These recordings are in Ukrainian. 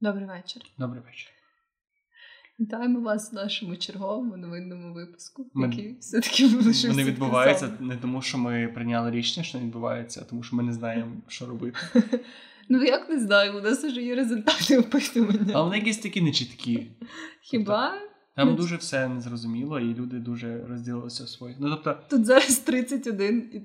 Добрий вечір. Добрий вечір. Вітаємо вас в нашому черговому новинному випуску, Ми- який все-таки лишився. Вони відбуваються не тому, що ми прийняли рішення, що відбувається, а тому що ми не знаємо, що робити. Ну як не знаю, у нас вже є результати опитування. Але вони якісь такі нечіткі. Хіба Там Ну, дуже все незрозуміло, і люди дуже розділилися в своїх. Ну тобто, тут зараз 31 і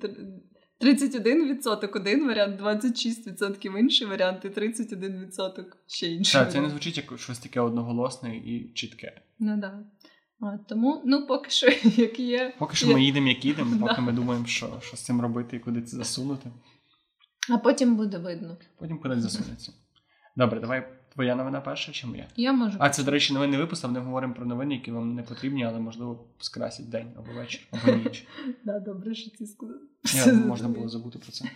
31% один варіант, 26% інший варіант, і 31% ще інший. так, це не звучить як щось таке одноголосне і чітке. Ну да. А, тому, ну поки що, як є. Поки що Є. ми їдемо, як їдемо, Да. поки ми думаємо, що, що з цим робити і куди це засунути. А потім буде видно. Потім кудись засунеться. Добре, давай твоя новина перша чи моя? Я можу. А це, до речі, новинний випуск, а ми говоримо про новини, які вам не потрібні, але можливо скрасять день або вечір, або ніч. Да, добре, що ти сказав. Можна було забути про це.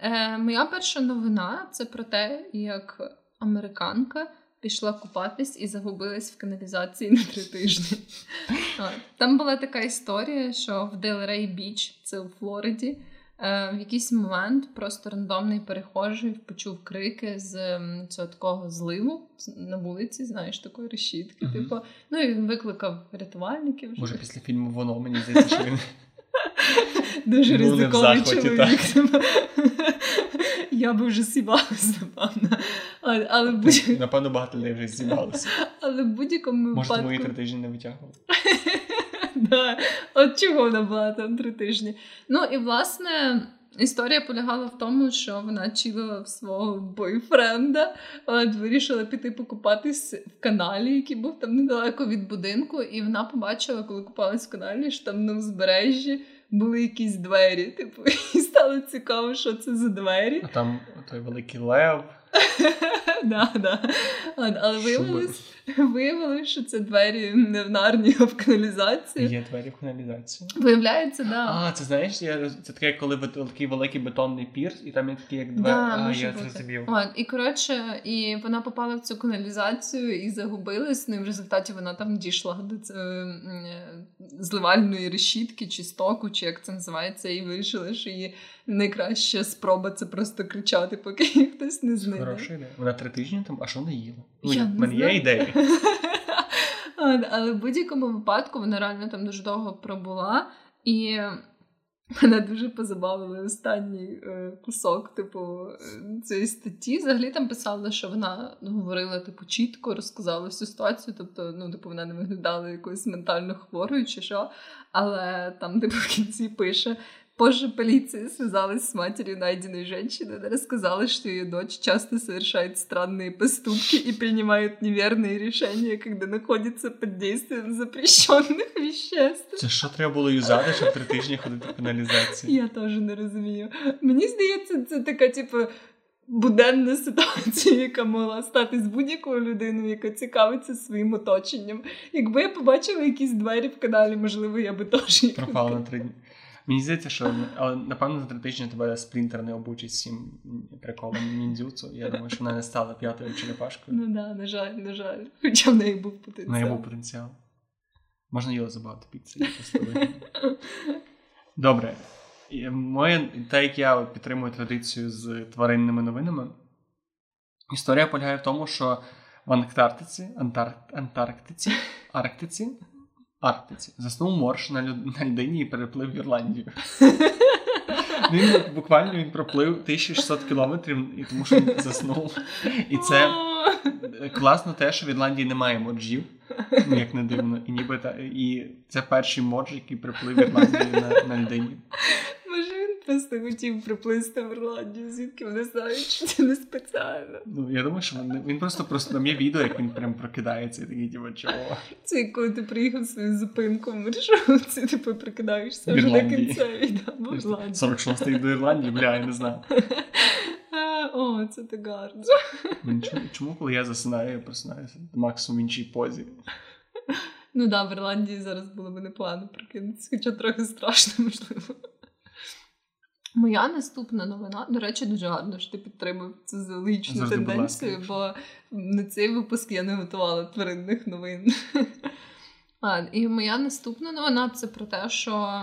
Е, моя перша новина це про те, як американка пішла купатись і загубилась в каналізації на три тижні. Там була така історія, що в Делрей Біч, це у Флориді, в якийсь момент просто рандомний перехожий почув крики з цього такого зливу на вулиці, знаєш, такої решітки. Мгм. Типу, ну і він викликав рятувальників. вже. Може, після фільму воно мені здається, що він Дуже ризиковий чоловік. Я би вже сібалася, напевно. Але, але, будь- напевно багато людей вже зібралися. але в будь-якому Може, тому і три тижні не витягували. да. От чого вона була там три тижні. Ну і власне. Історія полягала в тому, що вона чилила в свого бойфренда, от, вирішила піти покупатись в каналі, який був там недалеко від будинку, і вона побачила, коли купалась в каналі, що там на узбережжі були якісь двері. Типу, і стало цікаво, що це за двері. А там той великий лев. да, да. От, Але виявилось, виявилось, що це двері не в нарні, а в каналізації. Є двері в каналізації. Виявляється, да. А, це знаєш, я це таке, коли такий великий бетонний пірс, і там є такі як двері. Да, а, я зрозумів. От, і коротше, і вона попала в цю каналізацію і загубилась. Ну і в результаті вона там дійшла до ц- е, зливальної решітки чи стоку, чи як це називається, і вирішила, що її найкраща спроба це просто кричати, поки її хтось не знайде. Хороша ідея. Вона три тижні там, а що не їла? Ну, Я в не мене є ідеї. От, Але в будь-якому випадку вона реально там дуже довго пробула, і мене дуже позабавили останній е, кусок, типу, е, цієї статті. Взагалі там писали, що вона ну, говорила, типу, чітко розказала всю ситуацію. Тобто, ну, типу, вона не виглядала якоюсь ментально хворою чи що. Але там, типу, в кінці пише. Позже полиция связалась с матерью найденной женщины. Она рассказала, что ее дочь часто совершает странные поступки и принимает неверные решения, когда находится под действием запрещенных веществ. Це що треба було юзати, щоб три тижні ходити в каналізації? Я теж не розумію. Мені здається, це така, типу, буденна ситуація, яка могла стати з будь-якою людиною, яка цікавиться своїм оточенням. Якби я побачила якісь двері в каналі, можливо, я би теж їх Пропала на три дні. Мені здається, що напевно за три тижні тебе спринтер не обучить всім приколам ніндзюцу. Я думаю, що вона не стала п'ятою черепашкою. Ну да, на жаль, на жаль. Хоча в неї був потенціал. В неї був потенціал. Можна їла забагато піци. Добре. Моє, те, як я підтримую традицію з тваринними новинами, історія полягає в тому, що в Антарктиці, Антар, Антарктиці, Арктиці, Арктиці заснув морж на, люд, на льдині і переплив в Ірландію. Він буквально він проплив 1600 кілометрів, і тому що він заснув. І це класно те, що в Ірландії немає моржів, ну, як не дивно, і ніби та, і це перший морж, який приплив в Ірландію на, на людині. Просто хотів приплисти в Ірландію, звідки вони знають, що це не спеціально. Ну, я думаю, що він, він просто просто там є відео, як він прям прокидається і такий, типу, чого? Це як коли ти приїхав свою зупинку в маршрутці, ти прикидаєшся вже на Ірландії. кінцевій, да, в Ірландії. 46 до Ірландії, бля, я не знаю. О, це так гарно. Ну, Чому, чому, коли я засинаю, я просинаюся максимум в іншій позі? Ну да, в Ірландії зараз було б непогано прикинутися, хоча трохи страшно, можливо. Моя наступна новина, до речі, дуже гарно, що ти підтримав цю зоологічну Завжди, тенденцію, бо на цей випуск я не готувала тваринних новин. А, і моя наступна новина це про те, що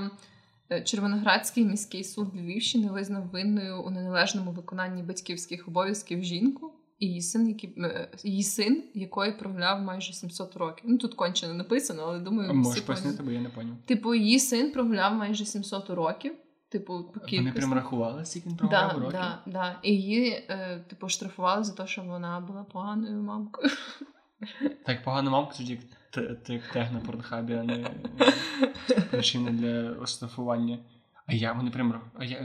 е, Червоноградський міський суд Львівщини визнав винною у неналежному виконанні батьківських обов'язків жінку, і її син, який, е, її син, якої прогуляв майже 700 років. Ну тут конче не написано, але думаю, Можеш пояснити, бо я не поняв. Типу, її син прогуляв майже 700 років. Типу, по Вони прям рахували, скільки він Да, років? да, да. І її, е, типу, штрафували за те, що вона була поганою мамкою. Так погано мамка, тоді як те- те- тег на порнхабі, а не причина для оштрафування. А я вони прям а я,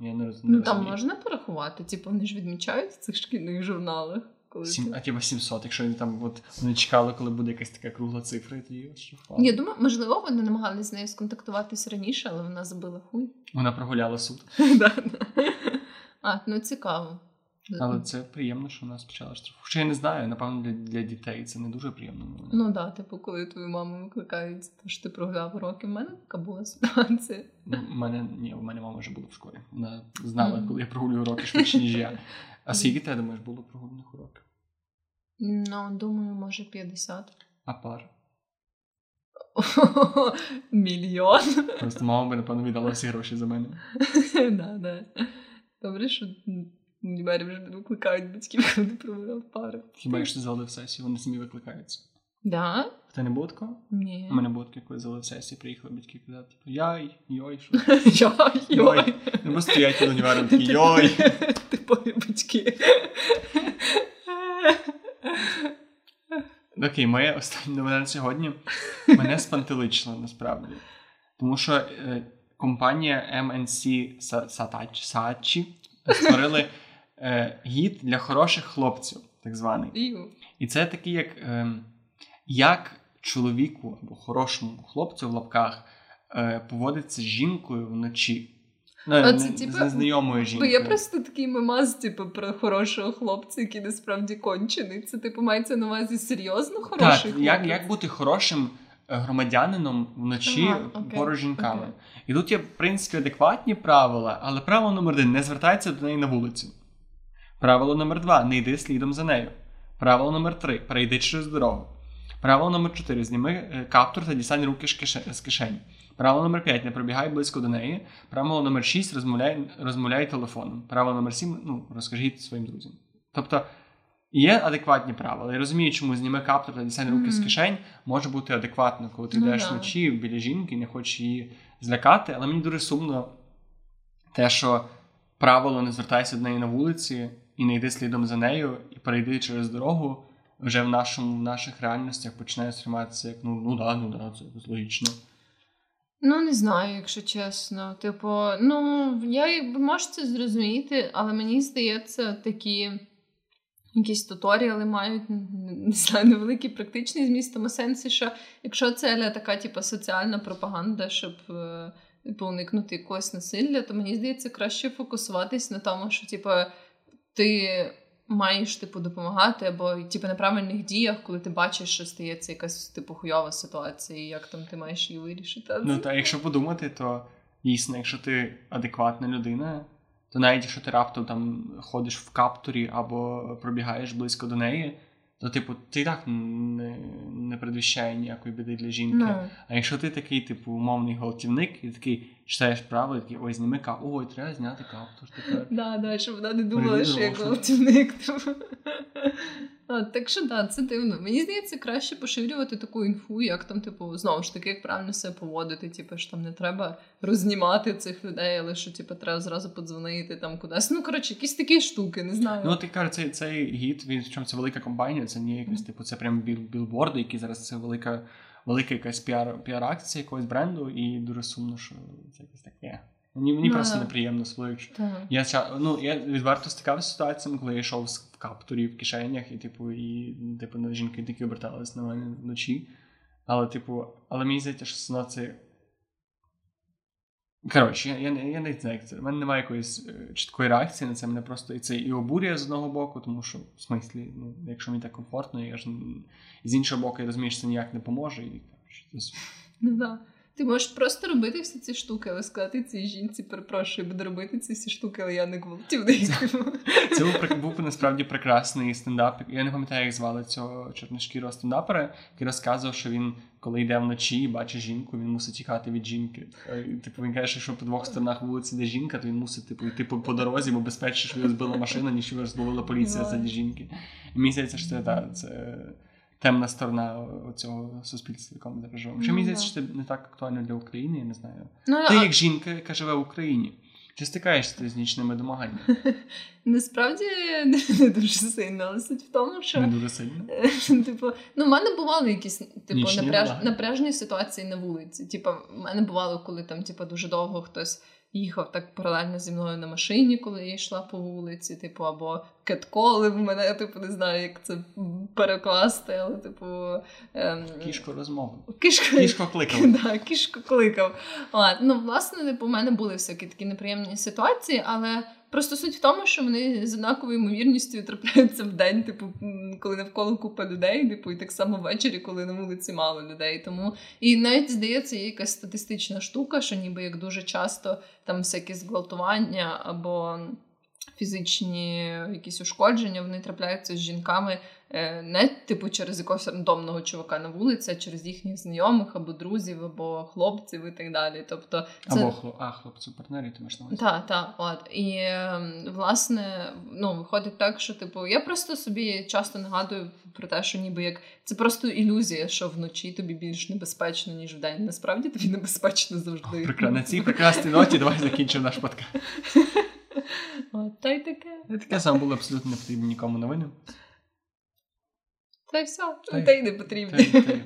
я не роз- не Ну там можна порахувати, типу, вони ж відмічають в цих шкільних журналах. Коли Сім, ти- а типа 700, якщо вони там от вони чекали, коли буде якась така кругла цифра, і тоді оштрафували. Я думаю, можливо, вони намагалися з нею сконтактуватись раніше, але вона забила хуй. Вона прогуляла суд. А, ну цікаво. Але це приємно, що вона почала штрафу. Хоча я не знаю, напевно, для, для дітей це не дуже приємно. Ну да, типу, коли твою маму викликають, те, що ти прогуляв уроки, в мене така була ситуація. Ну, в мене ні, у мене мама вже була в школі. Вона знала, Мгм. коли я прогулюю уроки швидше, ніж я. А скільки ти думаєш, було прогулених уроків? Ну, думаю, може 50. А пар? Мільйон. Просто мама би, напевно, віддала всі гроші за мене. да, да. Добре, що мене вже не викликають батьків, коли ти прогуляв пари. Хіба якщо ти завалив сесію, вони самі викликаються. Да? Тебе не було такого? Ні. У мене було таке, коли завалив сесію, приїхали батьки казали, типу, яй, йой, що? Йой, йой. Ну, просто стоять під універом такі, йой. Типові батьки. Окей, моє останнє новина на сьогодні мене спантеличило насправді. Тому що е, компанія MNC Satachi Saatchi створили е, гід для хороших хлопців, так званий. І це такий, як, е, як чоловіку або хорошому хлопцю в лапках е, поводиться з жінкою вночі. Ну, А не- це, з типу, незнайомою Бо є просто такий мемаз, типу, про хорошого хлопця, який насправді кончений. Це, типу, мається на увазі серйозно хороший Так, хлопець? як, як бути хорошим е, громадянином вночі Ага, поруч з жінками. окей. І тут є, в принципі, адекватні правила, але правило номер один не звертайся до неї на вулиці. Правило номер два не йди слідом за нею. Правило номер три перейди через дорогу. Правило номер чотири зніми е, каптур та дістань руки з кише- з кишень. Правило номер 5 не пробігай близько до неї. Правило номер 6 розмовляй, розмовляй телефоном. Правило номер 7 ну, розкажіть своїм друзям. Тобто є адекватні правила. Я розумію, чому зніми каптур та дістань руки з кишень може бути адекватно, коли ти Ну йдеш да. вночі біля жінки і не хочеш її злякати. Але мені дуже сумно те, що правило не звертайся до неї на вулиці і не йди слідом за нею, і перейди через дорогу. Вже в нашому в наших реальностях починає сприйматися як ну, ну да, ну да, це логічно. Ну, не знаю, якщо чесно. Типу, ну, я можу це зрозуміти, але мені здається, такі якісь туторіали мають не знаю, невеликий практичний зміст, тому сенсі, що якщо це ля така, типу, соціальна пропаганда, щоб е, типу, уникнути якогось насилля, то мені здається, краще фокусуватись на тому, що типу, ти маєш типу допомагати, або типу на правильних діях, коли ти бачиш, що стається якась типу хуйова ситуація, і як там ти маєш її вирішити. Ну та якщо подумати, то дійсно, якщо ти адекватна людина, то навіть якщо ти раптом там ходиш в каптурі або пробігаєш близько до неї, то типу ти і так не, не передвіщає ніякої біди для жінки. No. А якщо ти такий, типу, умовний галтівник, і такий читаєш правила, і такий ой, зніми капу, ой, треба зняти каптур тепер. да, да, щоб вона не думала, що я Роша. А, так що да, це дивно. Мені здається, краще поширювати таку інфу, як там, типу, знову ж таки, як правильно себе поводити. Типу, що там не треба рознімати цих людей, але що типу, треба зразу подзвонити там кудись. Ну, коротше, якісь такі штуки, не знаю. Ну, я кажу, цей, цей гід, він в чому це велика компанія, це не якась, типу, це прям біл, білборди, які зараз це велика, велика якась піар, піар-акція якогось бренду, і дуже сумно, що це якось таке. Мені, мені Ну, просто неприємно. Так. Я ну, я відверто стикався з ситуаціями, коли я йшов з- в каптурі в кишенях, і, типу, і, типу, на жінки такі обертались на мене вночі. Але, типу, але мені здається, що одно це. Коротше, я, я, я не знаю, як це. У мене немає якоїсь е, чіткої реакції на це. Мене просто і це і обурює з одного боку, тому що, в смислі, ну, якщо мені так комфортно, я ж з іншого боку, я розумію, що це ніяк не поможе. І, коротше, це Ну, да. Ти можеш просто робити всі ці штуки, але сказати цій жінці, перепрошую, буду робити ці всі штуки, але я не гвалтівний. Це був, був насправді прекрасний стендап. Я не пам'ятаю, як звали цього чорношкірого стендапера, який розказував, що він, коли йде вночі і бачить жінку, він мусить тікати від жінки. Типу він каже, що по двох сторонах вулиці де жінка, то він мусить типу, йти по, по дорозі, бо безпечніше, що його збила машина, ніж його збила поліція заді жінки. І мені здається, що це так. Це темна сторона цього суспільства, в якому ми живемо. Що мені здається, що це не так актуально для України, я не знаю. Ну, ти а... як жінка, яка живе в Україні. Чи стикаєшся з нічними домаганнями? Насправді не дуже сильно, але суть в тому, що не дуже сильно. Типу, ну в мене бували якісь типу напряж... напряжні ситуації на вулиці. Типу, в мене бувало, коли там типу, дуже довго хтось їхав так паралельно зі мною на машині, коли я йшла по вулиці, типу, або кетколив мене, типу, не знаю, як це перекласти, але, типу. Ем... Кішко розмову. Кішко Кішко кликав. Да, кішко кликав. Ну, власне, типу, у мене були всякі такі неприємні ситуації, але. Просто суть в тому, що вони з однаковою ймовірністю трапляються в день, типу, коли навколо купа людей, типу, і так само ввечері, коли на вулиці мало людей. Тому і навіть здається, є якась статистична штука, що ніби як дуже часто там всякі зґвалтування або фізичні якісь ушкодження, вони трапляються з жінками не типу через якогось рандомного чувака на вулиці, а через їхніх знайомих або друзів, або хлопців і так далі. Тобто, це... Або хлоп... а, хлопців партнерів, ти маєш на увазі. Так, так, от. І ем, власне, ну, виходить так, що типу, я просто собі часто нагадую про те, що ніби як це просто ілюзія, що вночі тобі більш небезпечно, ніж вдень. Насправді тобі небезпечно завжди. О, на цій прекрасній ноті давай закінчимо наш подкаст. Та й таке. Таке саме було абсолютно не потрібно нікому новини. Та й все, та й не потрібно. Та й, та й,